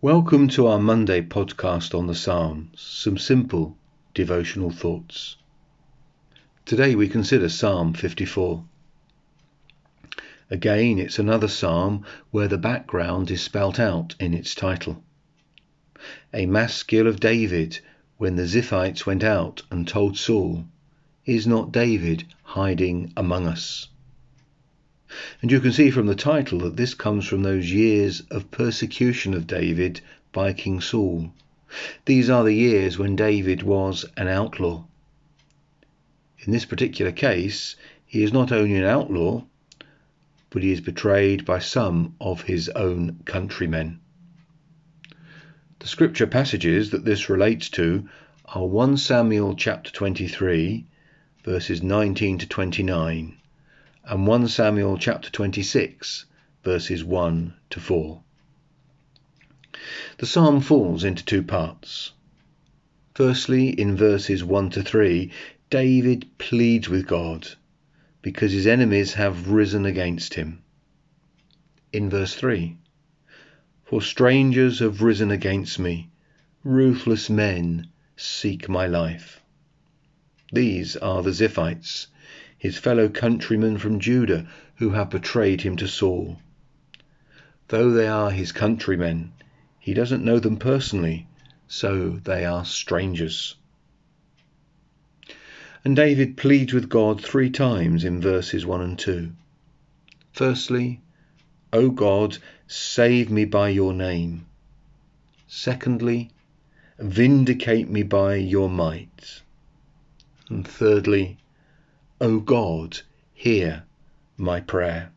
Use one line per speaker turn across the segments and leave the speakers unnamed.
Welcome to our Monday podcast on the Psalms, some simple devotional thoughts. Today we consider Psalm 54. Again, it's another psalm where the background is spelt out in its title. A maskil of David when the Ziphites went out and told Saul, Is not David hiding among us? And you can see from the title that this comes from those years of persecution of David by King Saul. These are the years when David was an outlaw. In this particular case, he is not only an outlaw, but he is betrayed by some of his own countrymen. The scripture passages that this relates to are 1 Samuel chapter 23, verses 19 to 29, and 1 Samuel chapter 26, verses 1 to 4. The psalm falls into two parts. Firstly, in verses 1 to 3, David pleads with God because his enemies have risen against him. In verse 3, For strangers have risen against me, ruthless men seek my life. These are the Ziphites, his fellow countrymen from Judah who have betrayed him to Saul. Though they are his countrymen, he doesn't know them personally, so they are strangers. And David pleads with God three times in verses 1 and 2. Firstly, O God, save me by your name. Secondly, vindicate me by your might. And thirdly, O God, hear my prayer.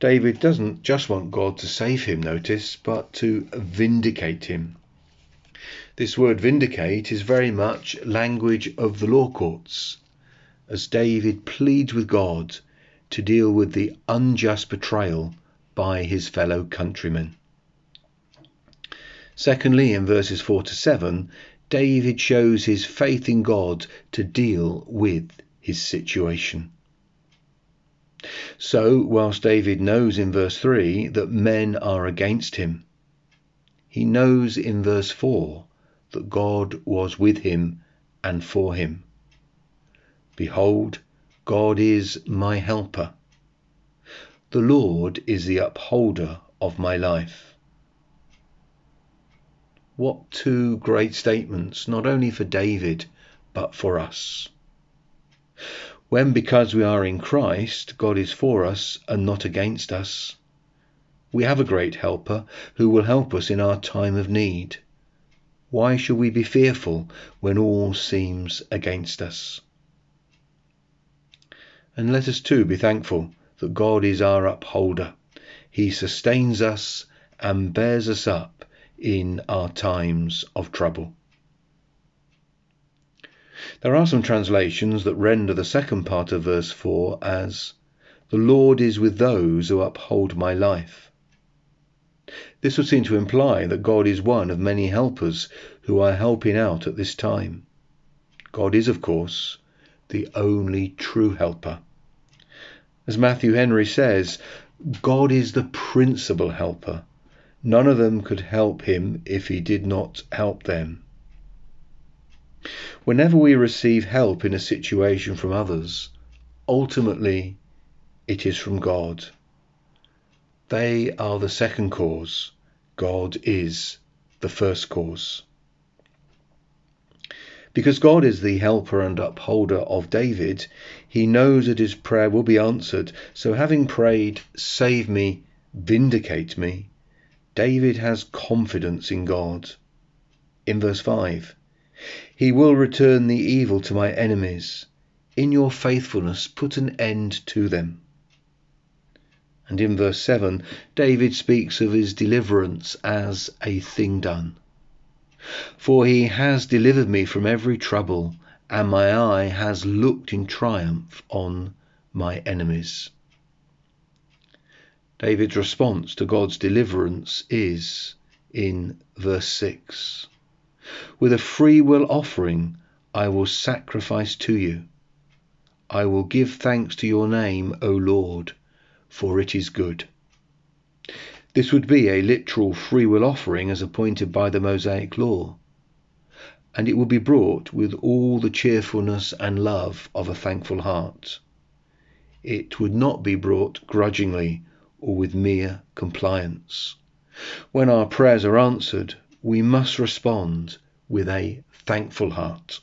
David doesn't just want God to save him, notice, but to vindicate him. This word vindicate is very much language of the law courts, as David pleads with God to deal with the unjust betrayal by his fellow countrymen. Secondly, in verses 4 to 7, David shows his faith in God to deal with his situation. So, whilst David knows in verse 3 that men are against him, he knows in verse 4 that God was with him and for him. Behold, God is my helper. The Lord is the upholder of my life. What two great statements, not only for David, but for us. When, because we are in Christ, God is for us and not against us, we have a great helper who will help us in our time of need. Why should we be fearful when all seems against us? And let us too be thankful that God is our upholder. He sustains us and bears us up in our times of trouble. There are some translations that render the second part of verse 4 as, The Lord is with those who uphold my life. This would seem to imply that God is one of many helpers who are helping out at this time. God is, of course, the only true helper. As Matthew Henry says, God is the principal helper None of them could help him if he did not help them. Whenever we receive help in a situation from others, ultimately it is from God. They are the second cause. God is the first cause. Because God is the helper and upholder of David, he knows that his prayer will be answered. So, having prayed, Save me, vindicate me, David has confidence in God. In verse 5, He will return the evil to my enemies. In your faithfulness, put an end to them. And in verse 7, David speaks of his deliverance as a thing done. For he has delivered me from every trouble, and my eye has looked in triumph on my enemies. David's response to God's deliverance is in verse 6 With a free will offering, I will sacrifice to you. I will give thanks to your name, O Lord, for it is good. This would be a literal free will offering as appointed by the Mosaic law, and it would be brought with all the cheerfulness and love of a thankful heart. It would not be brought grudgingly or with mere compliance. When our prayers are answered, we must respond with a thankful heart.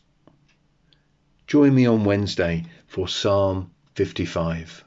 Join me on Wednesday for Psalm 55.